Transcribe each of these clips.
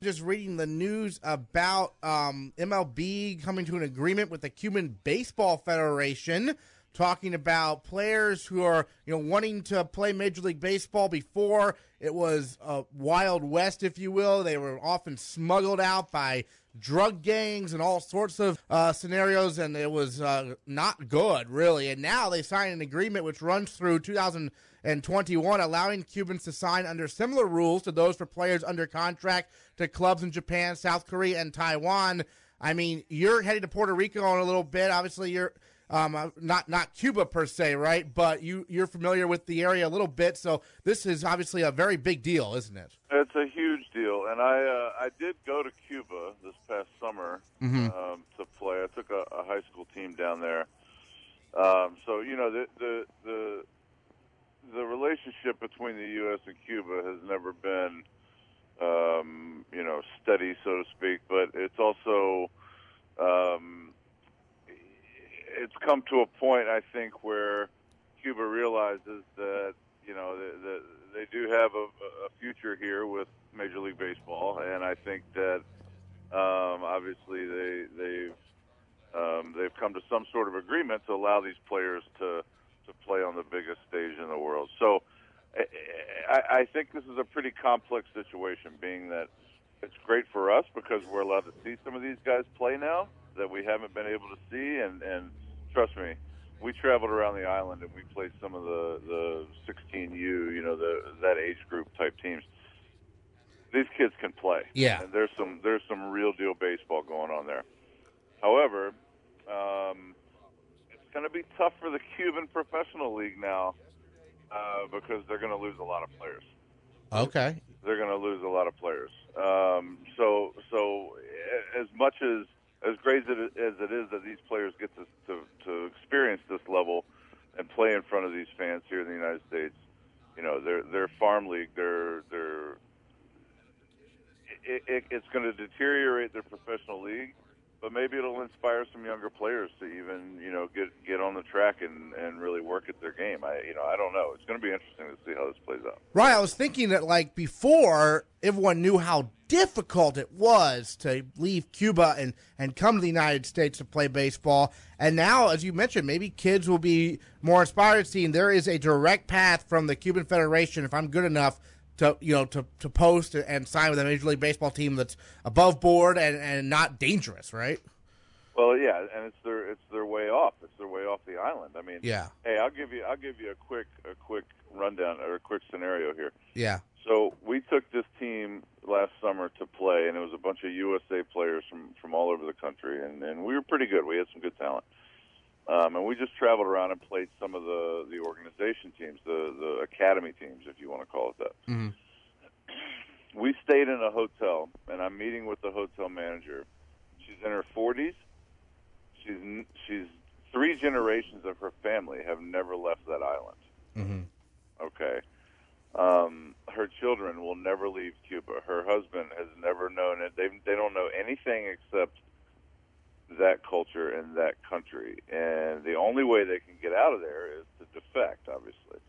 just reading the news about um, MLB coming to an agreement with the Cuban Baseball Federation, talking about players who are you know wanting to play Major League Baseball. Before it was a Wild West, if you will. They were often smuggled out by drug gangs and all sorts of uh, scenarios, and it was uh, not good, really. And now they signed an agreement which runs through 2021, allowing Cubans to sign under similar rules to those for players under contract to clubs in Japan, South Korea, and Taiwan. I mean, you're heading to Puerto Rico in a little bit. Obviously, you're um, uh, not not Cuba per se, right? But you you're familiar with the area a little bit, so this is obviously a very big deal, isn't it? It's a huge deal, and I uh, I did go to Cuba this past summer mm-hmm. um, to play. I took a, a high school team down there, um, so you know the the the the relationship between the U.S. and Cuba has never been um, you know steady, so to speak, but it's also um, it's come to a point, I think, where Cuba realizes that you know the, the, they do have a, a future here with Major League Baseball, and I think that um, obviously they they've um, they've come to some sort of agreement to allow these players to to play on the biggest stage in the world. So I, I think this is a pretty complex situation, being that it's great for us because we're allowed to see some of these guys play now that we haven't been able to see, and and trust me, we traveled around the island and we played some of the the 16U, you know, the that age group type teams. These kids can play. Yeah. And there's some there's some real deal baseball going on there. However, um, it's going to be tough for the Cuban Professional League now uh, because they're going to lose a lot of players. Okay. They're going to lose a lot of players. Um, so so as much as as great as it, is that these players get to, to to experience this level and play in front of these fans here in the United States, you know, their their farm league, their their it, it, it's going to deteriorate their professional league, but maybe it'll inspire some younger players to even you know get get on the track and and really work at their game. I you know I don't know. It's going to be interesting to see how this plays out. Right. I was thinking that like before, everyone knew how difficult it was to leave Cuba and and come to the United States to play baseball. And now, as you mentioned, maybe kids will be more inspired seeing there is a direct path from the Cuban Federation if I'm good enough to you know to, to post and sign with a major league baseball team that's above board and, and not dangerous, right? Well, yeah, and it's their it's their way off. It's their way off the island. I mean, yeah. Hey, I'll give you I'll give you a quick a quick rundown or a quick scenario here. Yeah. So we took this team last summer to play, and it was a bunch of USA players from from all over the country, and and we were pretty good. We had some good talent. Um, and we just traveled around and played some of the the organization teams, the the academy teams, if you want to call it that. Mm-hmm. We stayed in a hotel, and I'm meeting with the hotel manager. She's in her 40s. She's she's three generations of her family have never left that island. Mm-hmm. Okay. Um, her children will never leave Cuba. Her husband has never known it. They they don't know anything except that culture and that country. And the only way they can get out of there is to defect, obviously.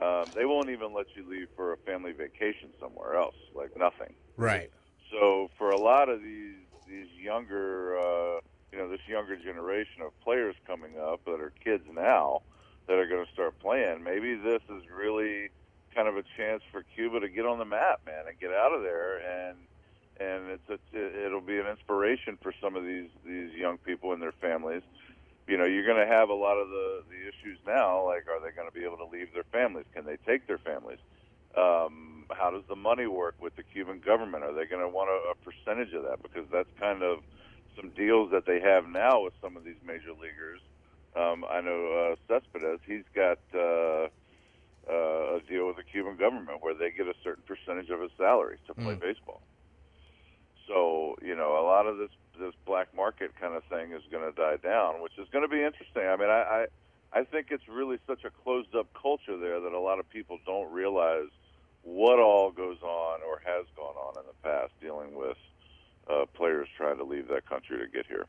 Um, they won't even let you leave for a family vacation somewhere else, like nothing. Right. So for a lot of these these younger, uh, you know, this younger generation of players coming up that are kids now that are going to start playing, maybe this is really kind of a chance for Cuba to get on the map, man, and get out of there and and it's a, it'll be an inspiration for some of these these young people and their families. You know, you're going to have a lot of the the issues now. Like, are they going to be able to leave their families? Can they take their families? Um, how does the money work with the Cuban government? Are they going to want a, a percentage of that? Because that's kind of some deals that they have now with some of these major leaguers. Um, I know uh, Cespedes. He's got uh, uh, a deal with the Cuban government where they get a certain percentage of his salary to play Mm. baseball. So you know, a lot of this this black market kind of thing is going to die down, which is going to be interesting. I mean, I, I I think it's really such a closed up culture there that a lot of people don't realize what all goes on or has gone on in the past dealing with uh, players trying to leave that country to get here.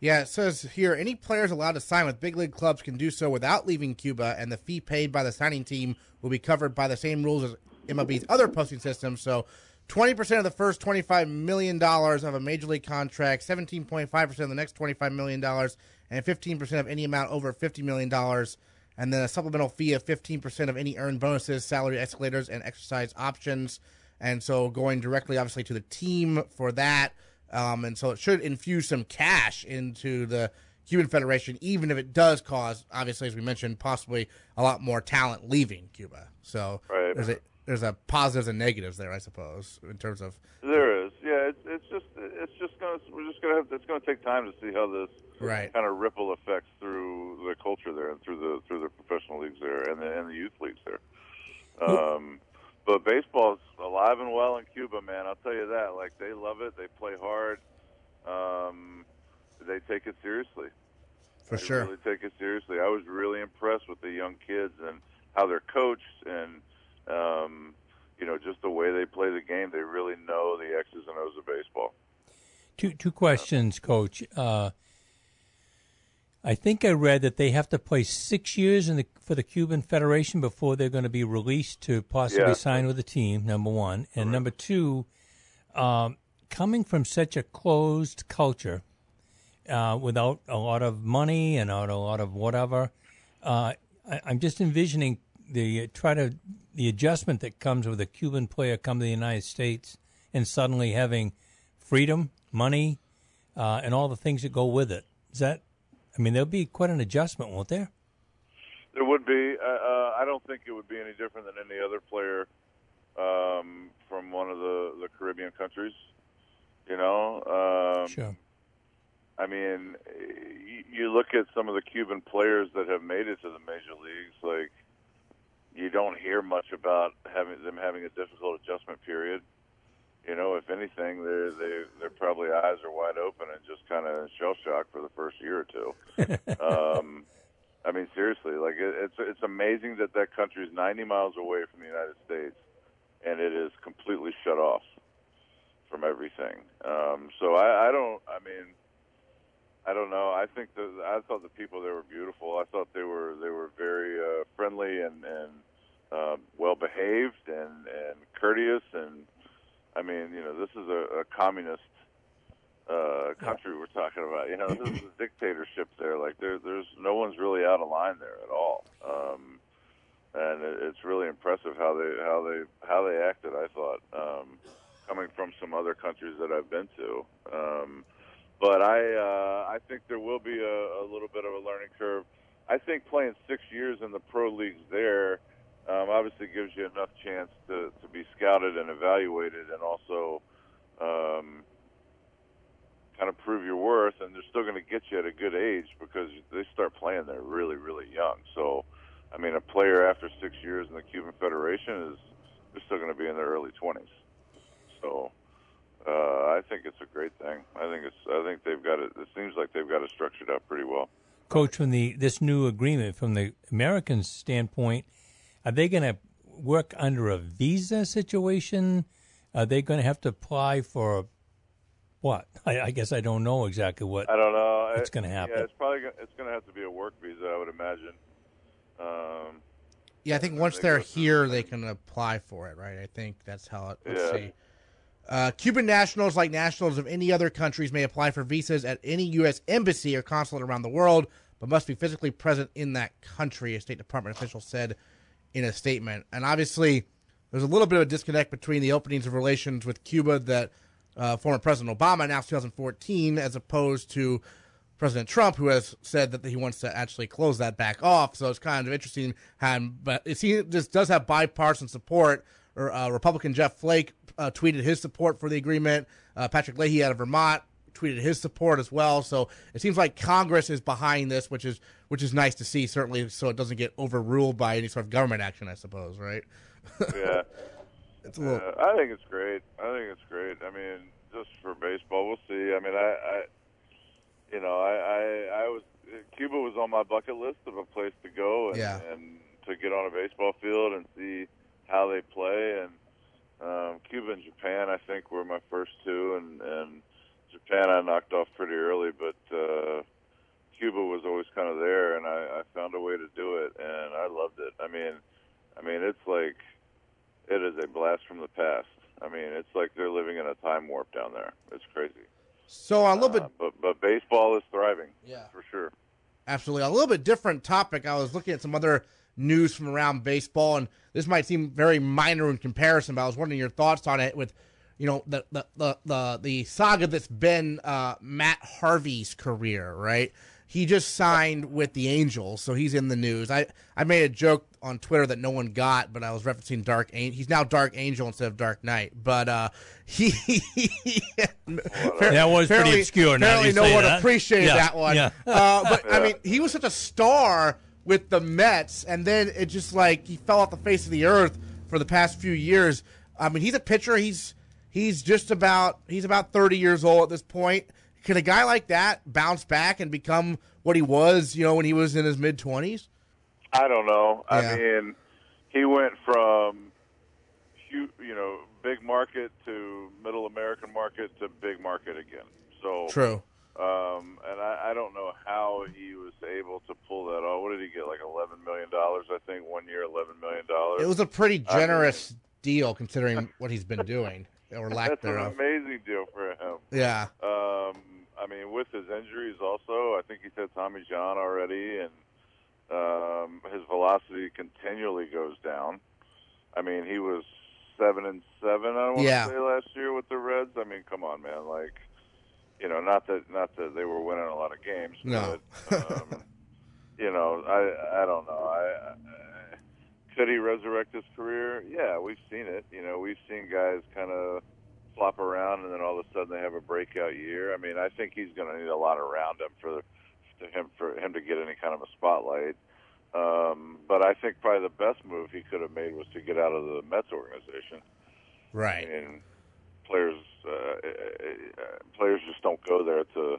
Yeah, it says here any players allowed to sign with big league clubs can do so without leaving Cuba, and the fee paid by the signing team will be covered by the same rules as MLB's other posting systems. So, 20% of the first $25 million of a major league contract, 17.5% of the next $25 million, and 15% of any amount over $50 million, and then a supplemental fee of 15% of any earned bonuses, salary escalators, and exercise options. And so going directly, obviously, to the team for that. Um, and so it should infuse some cash into the Cuban Federation, even if it does cause, obviously, as we mentioned, possibly a lot more talent leaving Cuba. So Right. there's a there's a positives and negatives there, I suppose, in terms of There is, yeah. It's, it's just, it's just gonna, we're just gonna have, it's gonna take time to see how this right. kind of ripple effects through the culture there and through the through the professional leagues there and the and the youth leagues there. Um, but baseball's alive and well in Cuba, man. I'll tell you that. Like they love it. They play hard. Um, they take it seriously. For They sure. really take it seriously. I was really impressed with the young kids and how they're coached and um, you know just the way they play the game. They really know the X's and O's of baseball. Two two questions, Coach. Uh, I think I read that they have to play six years in the for the Cuban Federation before they're going to be released to possibly Yeah. sign with the team. Number one, and number two, um, coming from such a closed culture, uh, without a lot of money and out a lot of whatever, uh, I, I'm just envisioning the try to the adjustment that comes with a Cuban player coming to the United States and suddenly having freedom, money, uh, and all the things that go with it. Is that? I mean, there'll be quite an adjustment, won't there? There would be. Uh, uh, I don't think it would be any different than any other player um, from one of the, the Caribbean countries. You know, um, Sure. I mean, you, you look at some of the Cuban players that have made it to the major leagues. Like, you don't hear much about having them having a difficult adjustment period. You know, if anything, they're they their probably eyes are wide open and just kind of shell shocked for the first year or two. um, I mean, seriously, like it, it's it's amazing that that country is 90 miles away from the United States, and it is completely shut off from everything. Um, so I, I don't. I mean, I don't know. I think the I thought the people there were beautiful. I thought they were they were very uh, friendly and and behaved and and courteous and I mean, you know, this is a, a communist uh, country we're talking about. You know, this is a dictatorship there. Like there, there's no one's really out of line there at all. Um, and it, it's really impressive how they how they how they acted. I thought um, coming from some other countries that I've been to. Um, but I uh, I think there will be a, a little bit of a learning curve. I think playing six years in the pro leagues there um, obviously gives you enough chance to, to be scouted and evaluated, and also um, kind of prove your worth. And they're still going to get you at a good age because they start playing there really, really young. So, I mean, a player after six years in the Cuban Federation is they're still going to be in their early twenties. So, uh, I think it's a great thing. I think it's. I think they've got it. It seems like they've got it structured out pretty well. Coach, from the this new agreement, from the American standpoint, are they going to work under a visa situation? Are they going to have to apply for what? I, I guess I don't know exactly what. I don't know. It's gonna happen? Yeah, it's probably gonna, it's going to have to be a work visa, I would imagine. Um, Yeah, I think once they they're go through here, they can apply for it, right? I think that's how it. Let's Yeah. see. Uh, Cuban nationals, like nationals of any other countries, may apply for visas at any U.S. embassy or consulate around the world, but must be physically present in that country, a State Department official said in a statement. And obviously, there's a little bit of a disconnect between the openings of relations with Cuba that uh, former President Obama announced 2014, as opposed to President Trump, who has said that he wants to actually close that back off. So it's kind of interesting. And but it seems this does have bipartisan support. Or, uh, Republican Jeff Flake uh, tweeted his support for the agreement. Uh, Patrick Leahy out of Vermont tweeted his support as well. So it seems like Congress is behind this, which is which is nice to see. Certainly, so it doesn't get overruled by any sort of government action. I suppose, right? yeah, It's a little. Uh, I think it's great. I think it's great. I mean, just for baseball, we'll see. I mean, I, I you know, I, I, I was Cuba was on my bucket list of a place to go and, Yeah. and to get on a baseball field and see how they play. And um, Cuba and Japan, I think, were my first two, and and Japan I knocked off pretty early, but uh, Cuba was always kind of there, and I, I found a way to do it, and I loved it. I mean, I mean, it's like it is a blast from the past. I mean, it's like they're living in a time warp down there. It's crazy. So a little bit, Uh, but but baseball is thriving. Yeah. for sure. absolutely, a little bit different topic. I was looking at some other news from around baseball, and this might seem very minor in comparison, but I was wondering your thoughts on it with, you know, the the the the, the saga that's been uh, Matt Harvey's career, right? He just signed with the Angels, so he's in the news. I, I made a joke on Twitter that no one got, but I was referencing Dark Angel. He's now Dark Angel instead of Dark Knight. But uh, he That was pretty obscure, now Apparently, no one that. appreciated Yeah, that one. yeah. Uh, but I mean, he was such a star with the Mets, and then it just like he fell off the face of the earth for the past few years. I mean, he's a pitcher. He's he's just about he's about thirty years old at this point. Can a guy like that bounce back and become what he was, you know, when he was in his mid twenties? I don't know. Yeah. I mean, he went from you know, big market to middle American market to big market again. So True. Um, and I, I don't know how he was able to pull that off. What did he get? Like eleven million dollars, I think, one year, eleven million dollars. It was a pretty generous deal considering what he's been doing or lack That's an amazing deal for him. Yeah. Um, I mean, with his injuries, also, I think he's had Tommy John already, and um, his velocity continually goes down. I mean, he was seven and seven. I want Yeah. to say last year with the Reds. I mean, come on, man. Like, you know, not that not that they were winning a lot of games, No. but um, you know, I I don't know. I, I could he resurrect his career? Yeah, we've seen it. You know, we've seen guys kind of flop around and then all of a sudden they have a breakout year. I mean, I think he's going to need a lot around him for to him for him to get any kind of a spotlight. Um, but I think probably the best move he could have made was to get out of the Mets organization. I Right. mean, players uh, uh, uh, players just don't go there to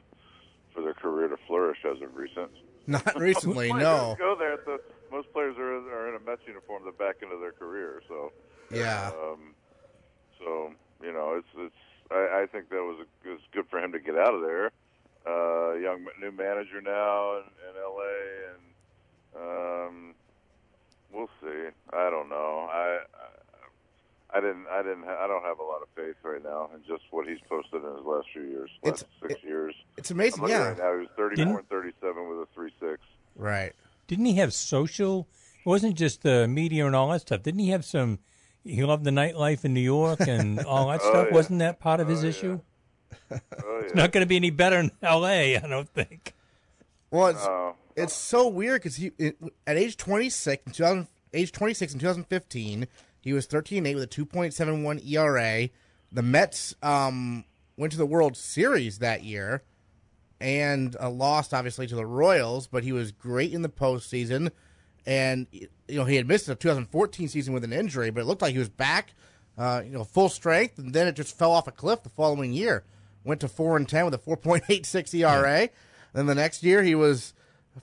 for their career to flourish as of recent. Not recently, no. go there. To, most players are are in a Mets uniform at the back end of their career. So Yeah. um, so you know, it's it's. I, I think that was a, it was good for him to get out of there. Uh, young new manager now in, in L.A. and um, we'll see. I don't know. I, I I didn't I didn't I don't have a lot of faith right now in just what he's posted in his last few years, last It's- six years. It's amazing, yeah. right now. He was 34 Didn't- and 37 with a three six. Right. Didn't he have social? It wasn't just the media and all that stuff. Didn't he have some? He loved the nightlife in New York and all that Oh, stuff. yeah. Wasn't that part of his Oh, yeah. issue? Oh yeah. Not going to be any better in L.A. I don't think. Well, it's Oh. it's so weird because he it, at age 26 in 2000, age 26 in 2015 he was 13 8 with a 2.71 ERA. The Mets um, went to the World Series that year and uh, lost obviously to the Royals, but he was great in the postseason. And you know he had missed the 2014 season with an injury, but it looked like he was back, uh, you know, full strength. And then it just fell off a cliff the following year. Went to four and ten with a 4.86 ERA. Then the next year he was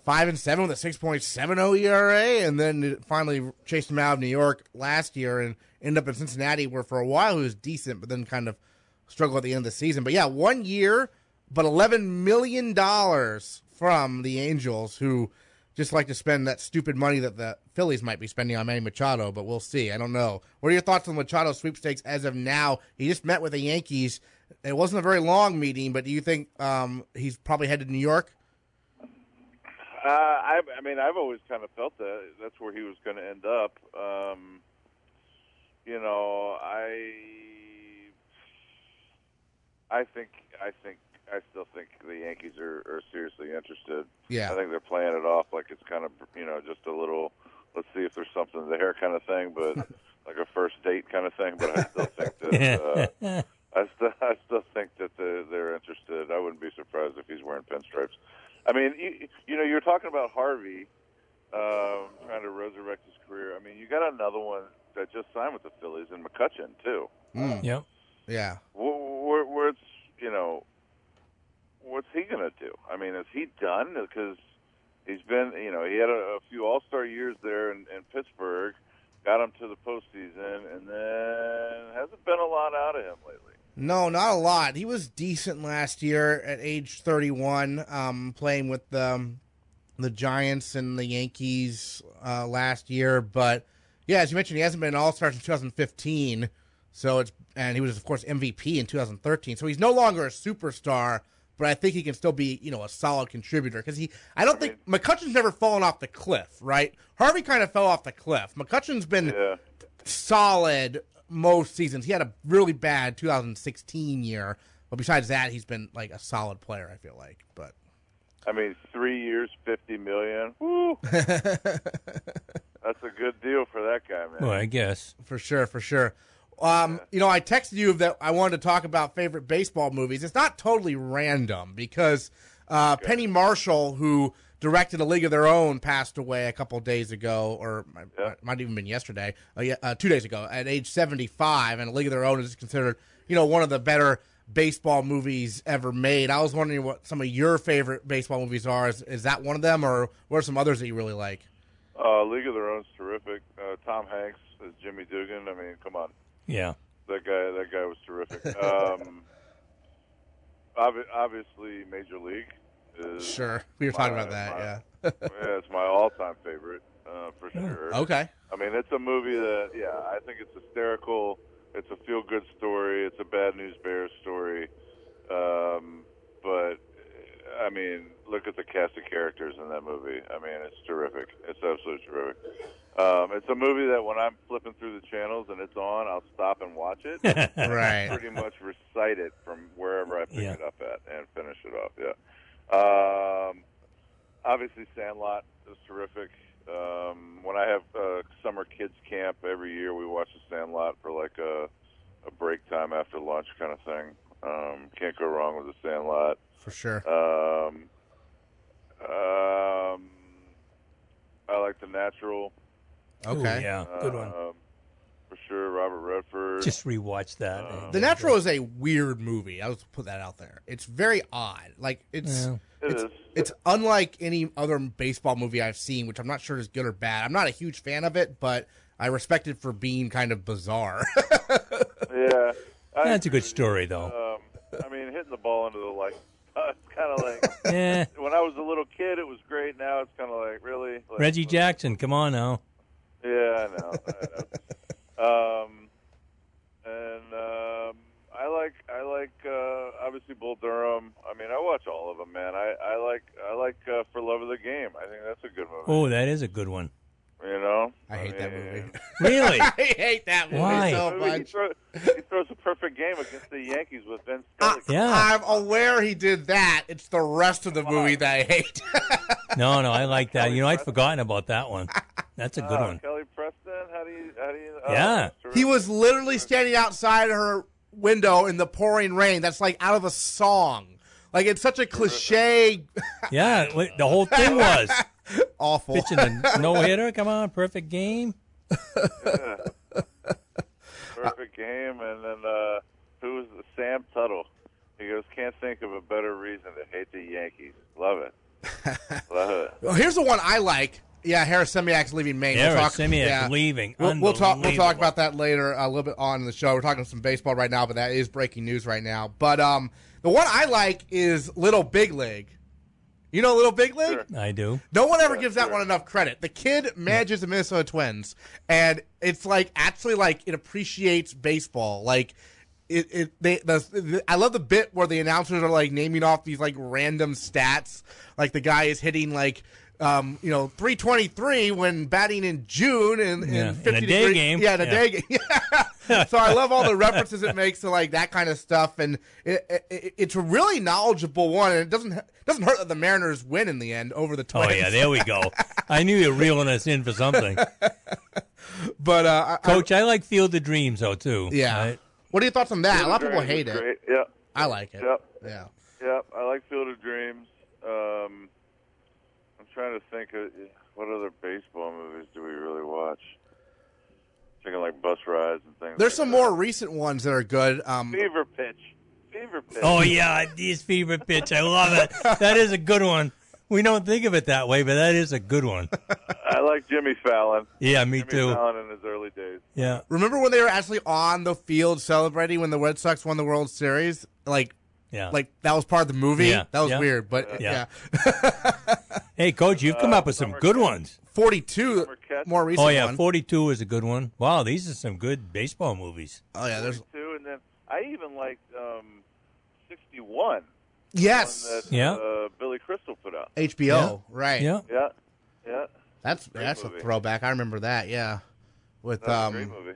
five and seven with a 6.70 ERA, and then it finally chased him out of New York last year and ended up in Cincinnati, where for a while he was decent, but then kind of struggled at the end of the season. But yeah, one year, but 11 million dollars from the Angels, who just like to spend that stupid money that the Phillies might be spending on Manny Machado, but we'll see. I don't know. What are your thoughts on Machado sweepstakes as of now? He just met with the Yankees. It wasn't a very long meeting, but do you think um, he's probably headed to New York? Uh, I, I mean, I've always kind of felt that that's where he was going to end up. Um, you know, I, I think, I think, I still think the Yankees are, are seriously interested. Yeah. I think they're playing it off like it's kind of, you know, just a little. Let's see if there's something there kind of thing, but like a first date kind of thing. But I still think that. Uh, I still, I still think that the, they're interested. I wouldn't be surprised if he's wearing pinstripes. I mean, you, you know, you're talking about Harvey um, trying to resurrect his career. I mean, you got another one that just signed with the Phillies and McCutchen too. Mm, Yep. yeah. Wh- Where, where it's, you know, what's he going to do? I mean, is he done? Because he's been, you know, he had a, a few All Star years there in, in Pittsburgh, got him to the postseason, and then hasn't been a lot out of him lately. No, not a lot. He was decent last year at age 31, um, playing with the, um, the Giants and the Yankees uh, last year. But yeah, as you mentioned, he hasn't been an All Star since 2015. So it's and he was of course MVP in 2013. So he's no longer a superstar, but I think he can still be you know a solid contributor because he. I don't think McCutchen's never fallen off the cliff, right? Harvey kind of fell off the cliff. McCutchen's been Yeah. solid most seasons. He had a really bad 2016 year, but besides that, he's been like a solid player. I feel like, but I mean, three years, fifty million. Woo! That's a good deal for that guy, man. Well, I guess. for sure, for sure. Um, you know, I texted you that I wanted to talk about favorite baseball movies. It's not totally random because uh, Penny Marshall, who directed A League of Their Own, passed away a couple days ago, or might, Yeah. might have even been yesterday, uh, yeah, uh, two days ago, at age seventy-five. And A League of Their Own is considered, you know, one of the better baseball movies ever made. I was wondering what some of your favorite baseball movies are. Is, is that one of them, or what are some others that you really like? Uh, League of Their Own's terrific. Uh, Tom Hanks as Jimmy Dugan. I mean, come on, Yeah. that guy. That guy was terrific. Um, obvi- obviously, Major League is Sure, we were talking about that. my- yeah. yeah, it's my all-time favorite uh, for sure. Okay. I mean, it's a movie that, yeah, I think it's hysterical. It's a feel-good story. It's a bad news bears story. Um, but I mean, look at the cast of characters in that movie. I mean, it's terrific. It's absolutely terrific. Um, it's a movie that when I'm flipping through the channels and it's on, I'll stop and watch it. Right. Pretty much recite it from wherever I pick Yeah. it up at and finish it off. Yeah. Um, obviously, Sandlot is terrific. Um, when I have uh, summer kids camp every year, we watch the Sandlot for like a, a break time after lunch kind of thing. Um, can't go wrong with the Sandlot. For sure. Um, um, I like The Natural. Ooh, Okay. yeah. Good one. Um, for sure, Robert Redford. Just rewatch that. Uh, The Natural is a weird movie. I'll put that out there. It's very odd. Like it's Yeah. It's, is. it's unlike any other baseball movie I've seen, which I'm not sure is good or bad. I'm not a huge fan of it, but I respect it for being kind of bizarre. yeah. I That's a good story, though. Um, I mean, hitting the ball into the light. It's kind of like Yeah. when I was a little kid, it was great. Now it's kind of like really. Like, Reggie Jackson, come on now. Yeah, I know. I know. um, and um, I like I like uh, obviously Bull Durham. I mean, I watch all of them, man. I I like I like uh, For Love of the Game. I think that's a good movie. Oh, that is a good one. You know, I hate that movie. Really? I hate that movie Why? so I mean, he, much. throw, he throws a perfect game against the Yankees with Vince Scully. Yeah. I'm aware he did that. It's the rest of the movie that I hate. No, no, I like that. You know, I'd forgotten about that one. That's a good Uh, one. Kelly Preston. How do you? How do you? oh, Yeah. that's he was literally standing outside her window in the pouring rain. That's like out of a song. Like it's such a cliche, Yeah, the whole thing was awful. pitching a no hitter. Come on, perfect game. perfect game, and then uh, who was the Sam Tuttle? He goes, can't think of a better reason to hate the Yankees. Love it, love it. Well, here's the one I like. Yeah, Harasymiak's leaving Maine. Harris we'll talk, Semiak yeah. leaving. We'll, we'll talk. We'll talk about that later a little bit on the show. We're talking some baseball right now, but that is breaking news right now. But um, the one I like is Little Big League. You know Little Big League? Sure. I do. No one ever Yeah, gives that sure. one enough credit. The kid manages the Minnesota Twins, and it's like actually like it appreciates baseball. Like it, it they the, the I love the bit where the announcers are like naming off these like random stats. Like the guy is hitting like. Um, you know, three twenty three when batting in June and in, Yeah, in a 50 day degree- game. Yeah, in a Yeah. day game. Yeah. so I love all the references it makes to like that kind of stuff, and it, it, it's a really knowledgeable one. And it doesn't doesn't hurt that the Mariners win in the end over the Twins. Oh yeah, there we go. I knew you were reeling us in for something, But uh, I- I- Coach. I like Field of Dreams though too. yeah. Right? What are your thoughts on that? a lot of people hate it. Great. Yeah, I like it. Yep. Yeah. Yep. I like Field of Dreams. Um, I'm trying to think of what other baseball movies do we really watch. Thinking like bus rides and things. There's like some that. more recent ones that are good. Um, Fever Pitch. Fever Pitch. Oh yeah, these Fever pitch. I love it. That is a good one. We don't think of it that way, but that is a good one. I like Jimmy Fallon. Yeah, me Jimmy too. Fallon in his early days. Yeah, remember when they were actually on the field celebrating when the Red Sox won the World Series? Like, yeah. like that was part of the movie. Yeah. That was Yeah. weird, but Yeah. yeah. Hey, coach, you've come Uh, up with some good Catch. ones. 42 Summer more recent Oh yeah, one. 42 is a good one. Wow, these are some good baseball movies. Oh yeah, there's two, and then I even liked um, 61. yes, that Yeah. uh, Billy Crystal put out. HBO, right? Yeah. Yeah, yeah, That's Great that's movie. a throwback. I remember that. Yeah, with that's a great um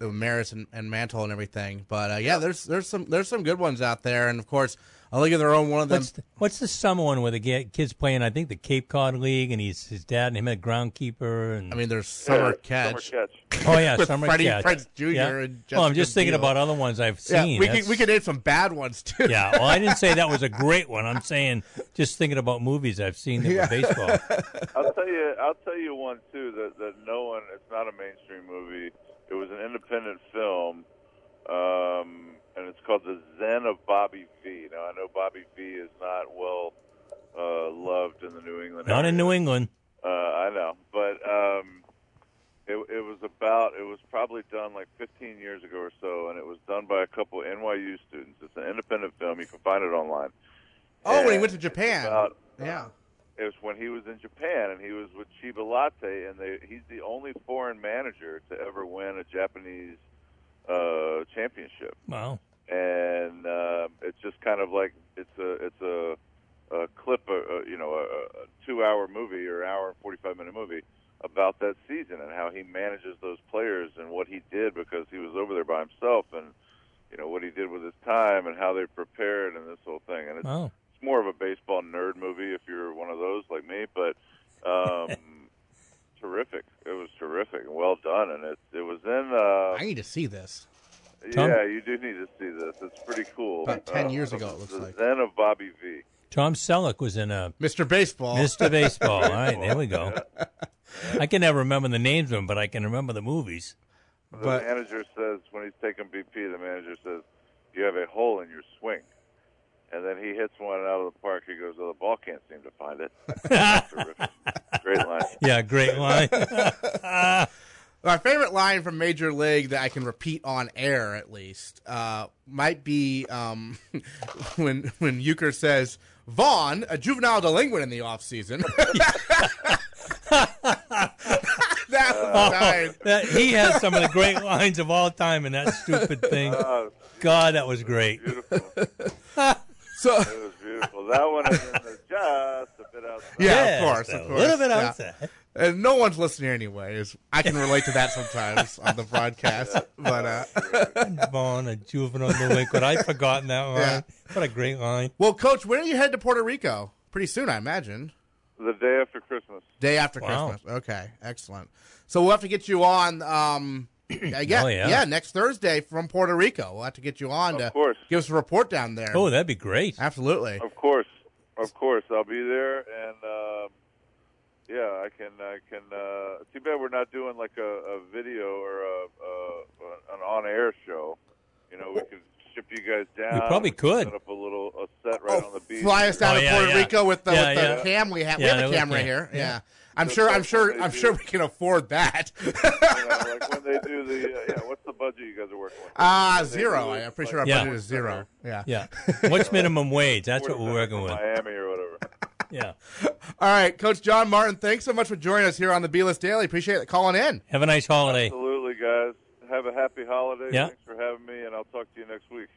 movie. with Maris and, and Mantle and everything. But uh, yeah, there's there's some there's some good ones out there, and of course, a League of Their Own. One of them. What's the, what's the summer one where the kids playing? I think the Cape Cod League, and he's his dad and him at groundkeeper. And I mean, there's Summer Yeah, Catch. Summer Catch. oh yeah, summer Freddie catch. Prinze Jr. Yeah. and well, I'm just thinking Biel. about other ones I've Yeah, seen. we That's- could we could name some bad ones too. yeah, well, I didn't say that was a great one. I'm saying just thinking about movies I've seen that Yeah. were baseball. I'll tell you. I'll tell you one too that that no one. It's not a mainstream movie. It was an independent film, um, and it's called The Zen of Bobby V. Now I know Bobby V is not well uh, loved in the New England. Not in. New England. Uh, I know, but um, it, it was about. It was probably done like 15 years ago or so, and it was done by a couple of NYU students. It's an independent film. You can find it online. Oh, when he went to Japan. about- yeah. It was when he was in Japan and he was with Chiba Lotte, and they, he's the only foreign manager to ever win a Japanese uh, championship. Wow. And um, it's just kind of like it's a it's a, a clip, a, a, you know, a, a two-hour movie or hour and forty-five-minute movie about that season and how he manages those players and what he did because he was over there by himself and you know what he did with his time and how they prepared and this whole thing. And it's Wow. It's more of a baseball nerd movie if you're one of those like me, but um, terrific. It was terrific and well done, and it it was in. I Uh, need to see this. Tom? yeah, you do need to see this. It's pretty cool. About 10 Uh, years ago, it looks the like. Zen of Bobby V. Tom Selleck was in a Mr. Baseball. Mr. Baseball. All right, there we go. I can never remember the names of them, but I can remember the movies. The But- manager says when he's taking BP, the manager says, "You have a hole in your swing." And then he hits one out of the park. He goes, "Oh, the ball can't seem to find it." Great line. Yeah, great line. My favorite line from Major League that I can repeat on air, at least, uh, might be um, when when Uecker says, "Vaughn, a juvenile delinquent in the off season." that was nice. That- he has some of the great lines of all time in that stupid thing. Oh, God, that was great. Beautiful. So, It was beautiful. That one is in the just a bit outside. yeah, Yes, of course, of course. little bit yeah. And no one's listening anyways. I can relate to that sometimes on the broadcast, but uh, Vaughn, a juvenile delinquent. I'd forgotten that line. Yeah. What a great line. well, Coach, when are you headed to Puerto Rico? Pretty soon, I imagine. The day after Christmas. Day after Wow. Christmas. Okay, excellent. So we'll have to get you on. Um, yeah, Oh, yeah. next Thursday from Puerto Rico. We'll have to get you on to course. give us a report down there. Oh, that'd be great. Absolutely. Of course, of course, I'll be there, and um, yeah, I can. I can. Uh, too bad we're not doing like a, a video or a, a, an on-air show. You know, we could ship you guys down. We probably could. set up a little a set right on the beach. Fly us down Oh, to yeah, Puerto yeah. Rico with the, Yeah, with the yeah. cam we have. Yeah, we have a we camera can. here. Yeah. Yeah. I'm That's sure. I'm sure. I'm do. sure we can afford that. You know, like when they do the uh, yeah. What's the budget you guys are working with? Ah, When they zero. do, I'm pretty like, sure our Yeah. budget is zero. Yeah. Yeah. What's minimum wage? That's what we're working with. Miami or whatever. Yeah. All right, Coach Jon Martin. Thanks so much for joining us here on the B List Daily. Appreciate it calling in. Have a nice holiday. Absolutely, guys. Have a happy holiday. Yeah. Thanks for having me, and I'll talk to you next week.